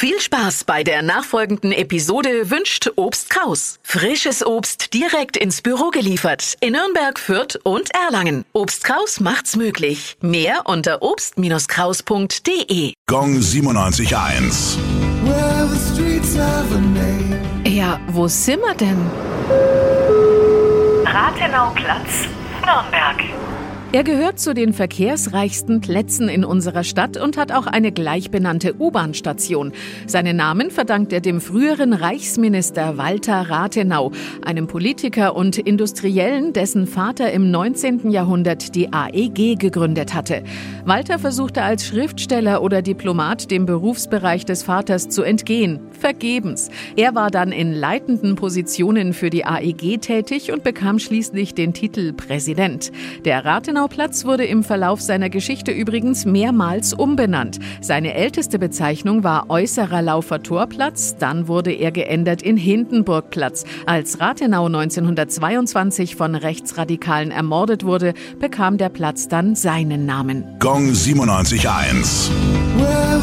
Viel Spaß bei der nachfolgenden Episode wünscht Obst Kraus. Frisches Obst direkt ins Büro geliefert in Nürnberg, Fürth und Erlangen. Obst Kraus macht's möglich. Mehr unter obst-kraus.de. Gong 97.1. Well, the streets have a name. Ja, wo sind wir denn? Rathenauplatz, Nürnberg. Er gehört zu den verkehrsreichsten Plätzen in unserer Stadt und hat auch eine gleichbenannte U-Bahn-Station. Seinen Namen verdankt er dem früheren Reichsminister Walter Rathenau, einem Politiker und Industriellen, dessen Vater im 19. Jahrhundert die AEG gegründet hatte. Walter versuchte als Schriftsteller oder Diplomat dem Berufsbereich des Vaters zu entgehen. Vergebens. Er war dann in leitenden Positionen für die AEG tätig und bekam schließlich den Titel Präsident. Der Rathenauplatz wurde im Verlauf seiner Geschichte übrigens mehrmals umbenannt. Seine älteste Bezeichnung war Äußerer Laufer Torplatz, dann wurde er geändert in Hindenburgplatz. Als Rathenau 1922 von Rechtsradikalen ermordet wurde, bekam der Platz dann seinen Namen. Gong 97.1. Well,